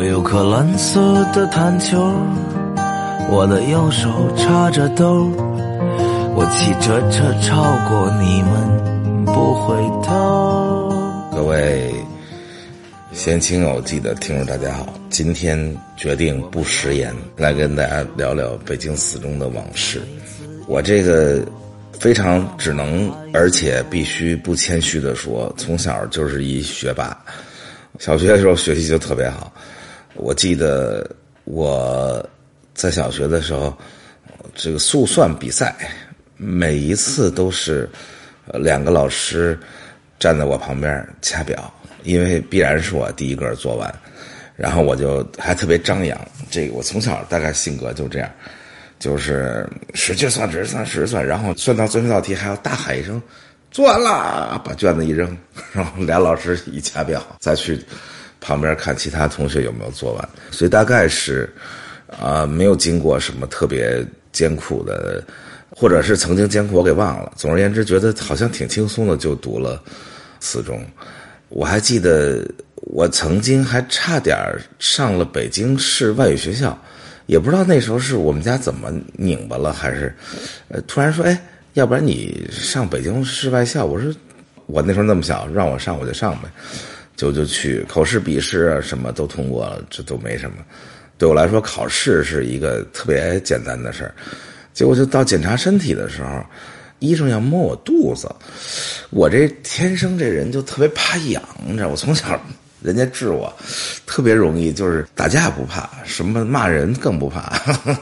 我有颗蓝色的弹球，我的右手插着兜，我骑着车超过你们不回头。各位闲情偶记的听众，大家好，今天决定不食言，来跟大家聊聊北京四中的往事。我这个非常只能，而且必须不谦虚的说，从小就是一学霸。小学的时候学习就特别好，我记得我在小学的时候，这个速算比赛，每一次都是两个老师站在我旁边掐表，因为必然是我第一个做完，然后我就还特别张扬。这个我从小大概性格就这样，就是使劲算，使劲算，使劲算，然后算到最后一道题还要大喊一声。做完了，把卷子一扔，然后俩老师一掐表，再去旁边看其他同学有没有做完。所以大概是啊，没有经过什么特别艰苦的，或者是曾经艰苦我给忘了。总而言之，觉得好像挺轻松的，就读了四中。我还记得我曾经还差点上了北京市外语学校，也不知道那时候是我们家怎么拧巴了，还是呃突然说哎。要不然你上北京市外校，我说我那时候那么小，让我上我就上呗，就就去口试笔试啊什么都通过了，这都没什么。对我来说，考试是一个特别简单的事儿。结果就到检查身体的时候，医生要摸我肚子，我这天生这人就特别怕痒，你知道，我从小人家治我特别容易，就是打架不怕，什么骂人更不怕，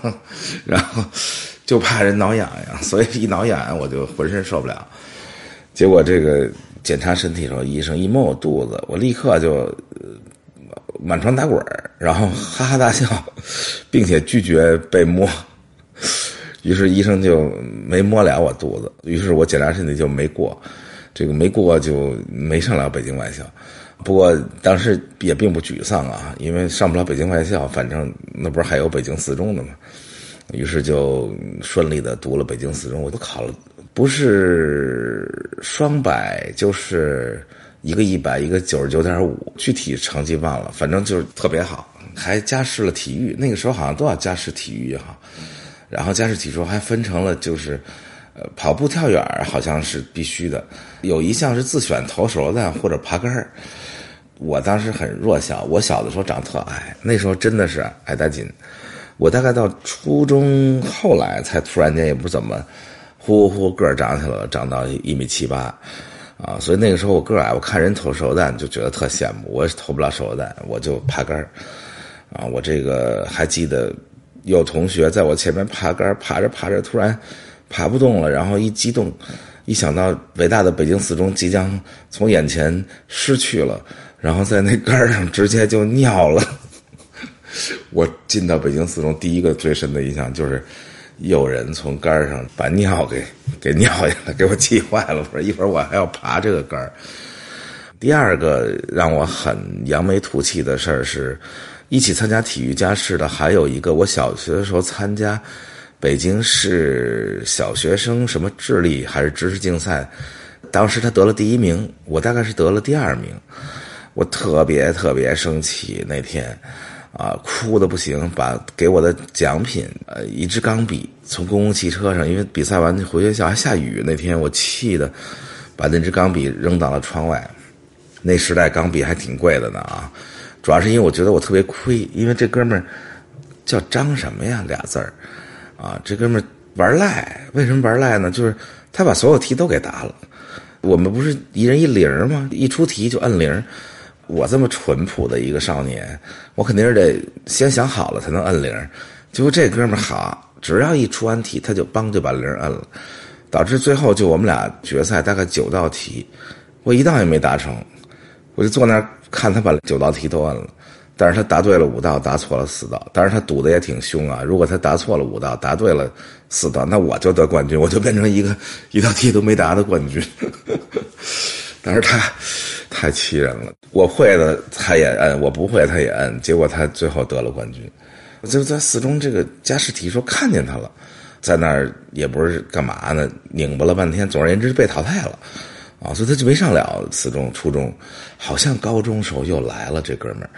然后。就怕人挠痒痒，所以一挠痒痒我就浑身受不了。结果这个检查身体的时候，医生一摸我肚子，我立刻就满床打滚然后哈哈大笑，并且拒绝被摸。于是医生就没摸了我肚子，于是我检查身体就没过，这个没过就没上了北京外校。不过当时也并不沮丧啊，因为上不了北京外校，反正那不是还有北京四中的吗？于是就顺利的读了北京四中，我都考了，不是双百就是一个一百，一个九十九点五，具体成绩忘了，反正就是特别好，还加试了体育，那个时候好像都要加试体育哈，然后加试体育还分成了就是，呃，跑步、跳远好像是必须的，有一项是自选投手榴弹或者爬杆儿，我当时很弱小，我小的时候长特矮，那时候真的是矮大紧。我大概到初中后来才突然间也不怎么，呼呼呼个儿长起来了，长到一米七八，啊，所以那个时候我个儿矮，我看人投手榴弹就觉得特羡慕，我也投不了手榴弹，我就爬杆儿，啊，我这个还记得有同学在我前面爬杆儿，爬着爬着突然爬不动了，然后一激动，一想到伟大的北京四中即将从眼前失去了，然后在那杆儿上直接就尿了。我进到北京四中，第一个最深的印象就是，有人从杆上把尿给给尿下来，给我气坏了。我说一会儿我还要爬这个杆。第二个让我很扬眉吐气的事儿是，一起参加体育加试的还有一个，我小学的时候参加北京市小学生什么智力还是知识竞赛，当时他得了第一名，我大概是得了第二名，我特别特别生气那天。啊，哭的不行，把给我的奖品，呃，一支钢笔，从公共汽车上，因为比赛完回学校还下雨，那天我气的，把那支钢笔扔到了窗外。那时代钢笔还挺贵的呢啊，主要是因为我觉得我特别亏，因为这哥们儿叫张什么呀，俩字儿，啊，这哥们儿玩赖，为什么玩赖呢？就是他把所有题都给答了，我们不是一人一铃吗？一出题就摁铃儿。我这么淳朴的一个少年，我肯定是得先想好了才能摁铃。结果这哥们儿好，只要一出完题，他就梆就把铃摁了，导致最后就我们俩决赛大概九道题，我一道也没答成，我就坐那儿看他把九道题都摁了，但是他答对了五道，答错了四道，但是他赌的也挺凶啊。如果他答错了五道，答对了四道，那我就得冠军，我就变成一个一道题都没答的冠军。但是他。太气人了！我会的他也摁，我不会他也摁，结果他最后得了冠军。就在四中这个加试题时候看见他了，在那儿也不是干嘛呢，拧巴了半天。总而言之被淘汰了，啊，所以他就没上了四中。初中好像高中时候又来了这哥们儿，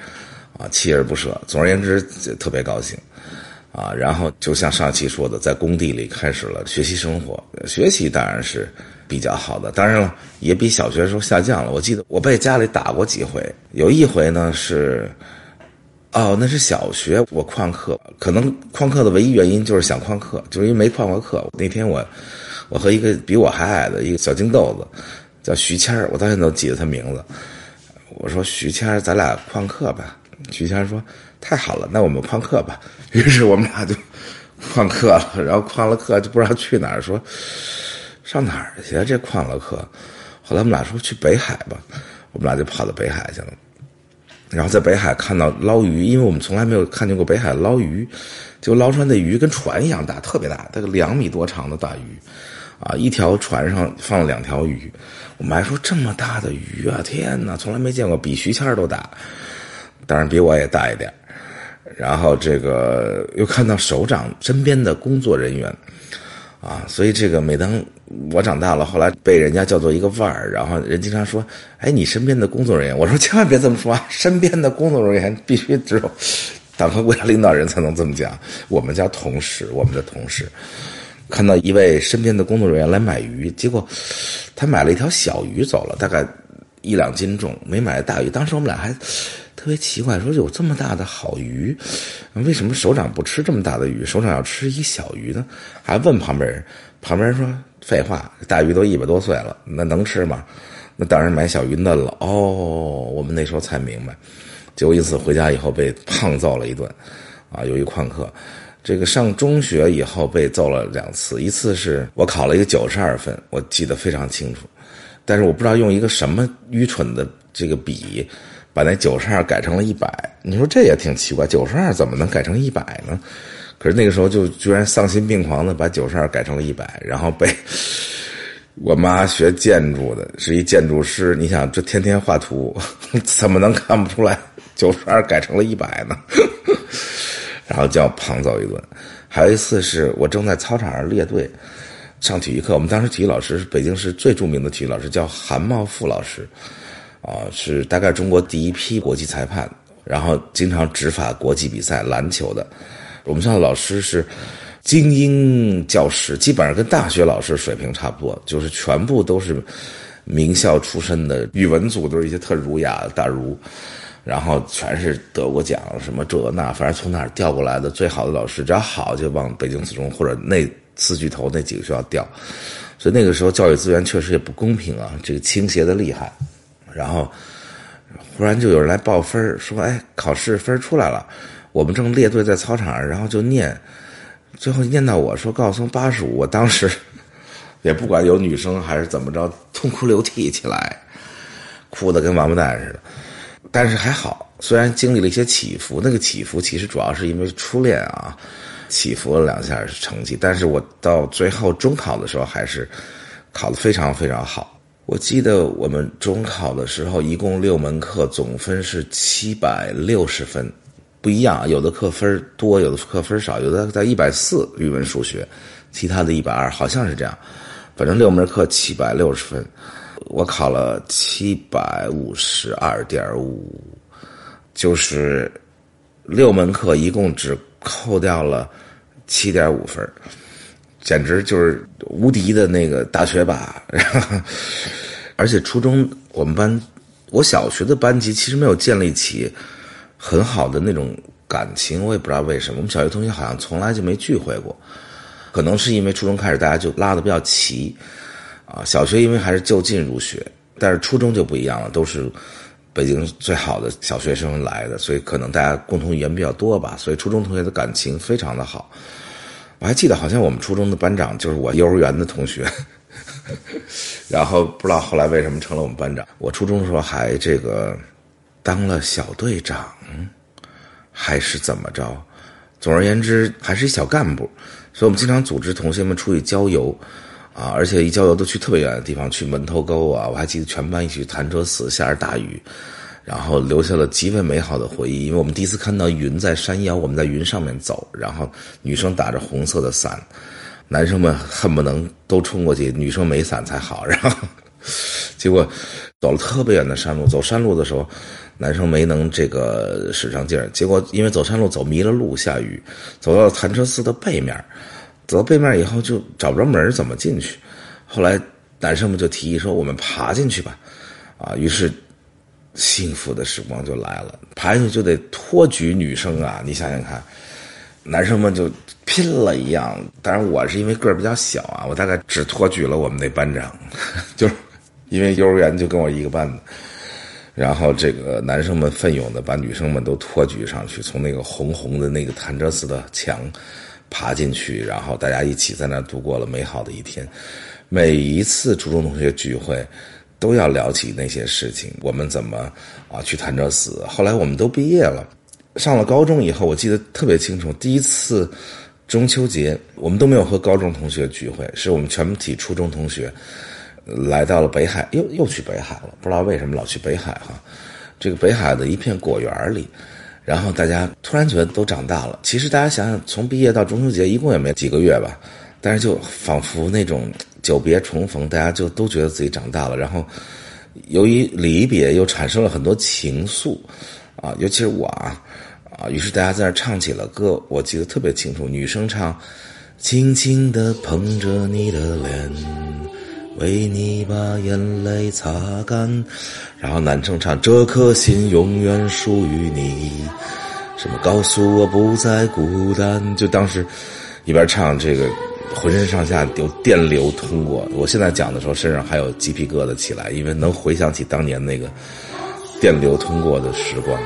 啊，锲而不舍。总而言之，特别高兴。啊，然后就像上期说的，在工地里开始了学习生活。学习当然是比较好的，当然了，也比小学时候下降了。我记得我被家里打过几回，有一回呢是，哦，那是小学我旷课，可能旷课的唯一原因就是想旷课，就是因为没旷过课。那天我我和一个比我还矮的一个小金豆子，叫徐谦我到现在都记得他名字。我说徐谦咱俩旷课吧。徐谦说。太好了，那我们旷课吧。于是我们俩就 旷课了，然后旷了课就不知道去哪儿，说上哪儿去？这旷了课。后来我们俩说去北海吧，我们俩就跑到北海去了。然后在北海看到捞鱼，因为我们从来没有看见过北海捞鱼，就捞出来的鱼跟船一样大，特别大，大概两米多长的大鱼，啊，一条船上放了两条鱼。我们还说这么大的鱼啊，天哪，从来没见过，比徐谦都大，当然比我也大一点。然后这个又看到首长身边的工作人员，啊，所以这个每当我长大了，后来被人家叫做一个腕儿，然后人经常说：“哎，你身边的工作人员。”我说：“千万别这么说啊，身边的工作人员必须只有党和国家领导人才能这么讲。我们叫同事，我们的同事看到一位身边的工作人员来买鱼，结果他买了一条小鱼走了，大概一两斤重，没买大鱼。当时我们俩还。特别奇怪，说有这么大的好鱼，为什么首长不吃这么大的鱼？首长要吃一小鱼呢？还问旁边人，旁边人说：“废话，大鱼都一百多岁了，那能吃吗？那当然买小鱼嫩了。”哦，我们那时候才明白。结果因此回家以后被胖揍了一顿，啊，由于旷课。这个上中学以后被揍了两次，一次是我考了一个九十二分，我记得非常清楚，但是我不知道用一个什么愚蠢的这个笔。把那九十二改成了一百，你说这也挺奇怪，九十二怎么能改成一百呢？可是那个时候就居然丧心病狂的把九十二改成了一百，然后被 我妈学建筑的，是一建筑师，你想这天天画图，怎么能看不出来九十二改成了一百呢？然后叫胖揍一顿。还有一次是我正在操场上列队上体育课，我们当时体育老师是北京市最著名的体育老师，叫韩茂富老师。啊，是大概中国第一批国际裁判，然后经常执法国际比赛篮球的。我们学校的老师是精英教师，基本上跟大学老师水平差不多，就是全部都是名校出身的。语文组都是一些特儒雅的大儒，然后全是得过奖，什么这那，反正从哪儿调过来的最好的老师，只要好就往北京四中或者那四巨头那几个学校调。所以那个时候教育资源确实也不公平啊，这个倾斜的厉害。然后，忽然就有人来报分说：“哎，考试分出来了。”我们正列队在操场上，然后就念，最后念到我说高晓松八十五，我当时也不管有女生还是怎么着，痛哭流涕起来，哭的跟王八蛋似的。但是还好，虽然经历了一些起伏，那个起伏其实主要是因为初恋啊，起伏了两下成绩。但是我到最后中考的时候，还是考得非常非常好。我记得我们中考的时候，一共六门课，总分是七百六十分，不一样，有的课分多，有的课分少，有的在一百四语文数学，其他的一百二，好像是这样。反正六门课七百六十分，我考了七百五十二点五，就是六门课一共只扣掉了七点五分。简直就是无敌的那个大学霸，而且初中我们班，我小学的班级其实没有建立起很好的那种感情，我也不知道为什么。我们小学同学好像从来就没聚会过，可能是因为初中开始大家就拉的比较齐，啊，小学因为还是就近入学，但是初中就不一样了，都是北京最好的小学生来的，所以可能大家共同语言比较多吧，所以初中同学的感情非常的好。我还记得，好像我们初中的班长就是我幼儿园的同学，然后不知道后来为什么成了我们班长。我初中的时候还这个当了小队长，还是怎么着？总而言之，还是一小干部。所以我们经常组织同学们出去郊游，啊，而且一郊游都去特别远的地方，去门头沟啊。我还记得全班一起去潭柘寺，下着大雨。然后留下了极为美好的回忆，因为我们第一次看到云在山腰，我们在云上面走，然后女生打着红色的伞，男生们恨不能都冲过去，女生没伞才好，然后结果走了特别远的山路，走山路的时候，男生没能这个使上劲儿，结果因为走山路走迷了路，下雨，走到潭柘寺的背面，走到背面以后就找不着门怎么进去？后来男生们就提议说：“我们爬进去吧。”啊，于是幸福的时光就来了，爬进去就得托举女生啊！你想想看。男生们就拼了一样，当然我是因为个儿比较小啊，我大概只托举了我们那班长，就是因为幼儿园就跟我一个班的，然后这个男生们奋勇的把女生们都托举上去，从那个红红的那个潭柘寺的墙爬进去，然后大家一起在那度过了美好的一天。每一次初中同学聚会，都要聊起那些事情，我们怎么啊去潭柘寺？后来我们都毕业了。上了高中以后，我记得特别清楚。第一次中秋节，我们都没有和高中同学聚会，是我们全体初中同学来到了北海，又又去北海了。不知道为什么老去北海哈。这个北海的一片果园里，然后大家突然觉得都长大了。其实大家想想，从毕业到中秋节一共也没几个月吧，但是就仿佛那种久别重逢，大家就都觉得自己长大了。然后由于离别，又产生了很多情愫。啊，尤其是我啊，啊，于是大家在那唱起了歌，我记得特别清楚。女生唱：“轻轻地捧着你的脸，为你把眼泪擦干。”然后男生唱：“这颗心永远属于你。”什么？告诉我不再孤单。就当时一边唱这个，浑身上下有电流通过。我现在讲的时候，身上还有鸡皮疙瘩起来，因为能回想起当年那个。电流通过的时光。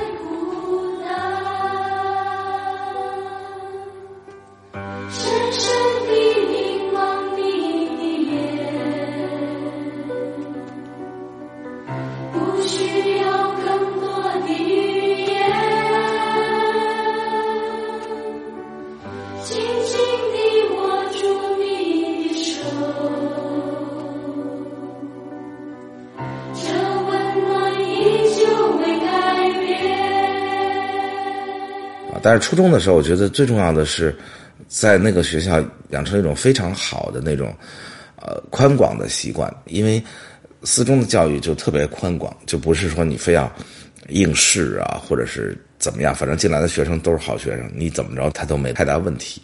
但是初中的时候，我觉得最重要的是，在那个学校养成一种非常好的那种，呃，宽广的习惯。因为四中的教育就特别宽广，就不是说你非要应试啊，或者是怎么样，反正进来的学生都是好学生，你怎么着他都没太大问题，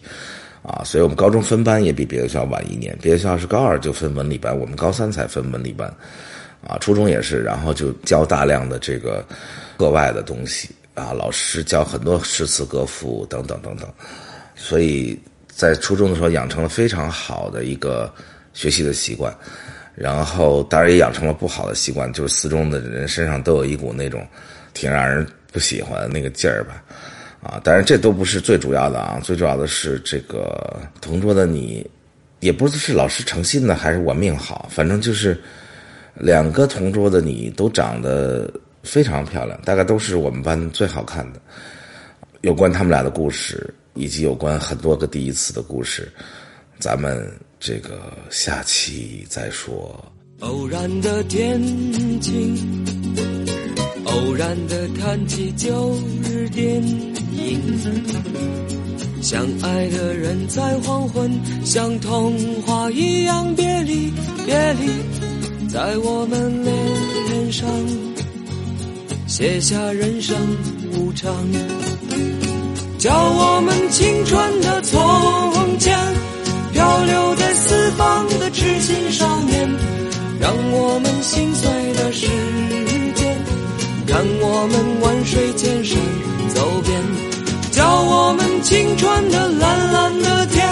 啊，所以我们高中分班也比别的学校晚一年，别的学校是高二就分文理班，我们高三才分文理班，啊，初中也是，然后就教大量的这个课外的东西。啊，老师教很多诗词歌赋等等等等，所以在初中的时候养成了非常好的一个学习的习惯，然后当然也养成了不好的习惯，就是四中的人身上都有一股那种挺让人不喜欢的那个劲儿吧，啊，当然这都不是最主要的啊，最主要的是这个同桌的你，也不知道是老师诚心的还是我命好，反正就是两个同桌的你都长得。非常漂亮，大概都是我们班最好看的。有关他们俩的故事，以及有关很多个第一次的故事，咱们这个下期再说。偶然的天晴，偶然的谈起旧日电影，相爱的人在黄昏，像童话一样别离别离，在我们脸上。写下人生无常，叫我们青春的从前，漂流在四方的痴心少年，让我们心碎的时间，看我们万水千山走遍，叫我们青春的蓝蓝的天，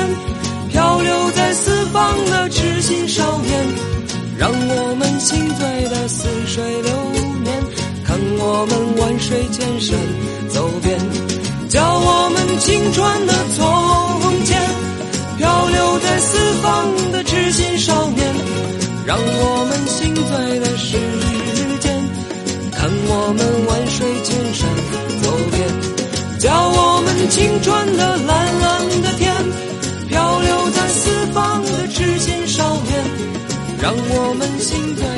漂流在四方的痴心少年，让我们心醉。我们万水千山走遍，叫我们青春的从前，漂流在四方的痴心少年，让我们心醉的时间，看我们万水千山走遍，叫我们青春的蓝蓝的天，漂流在四方的痴心少年，让我们心醉。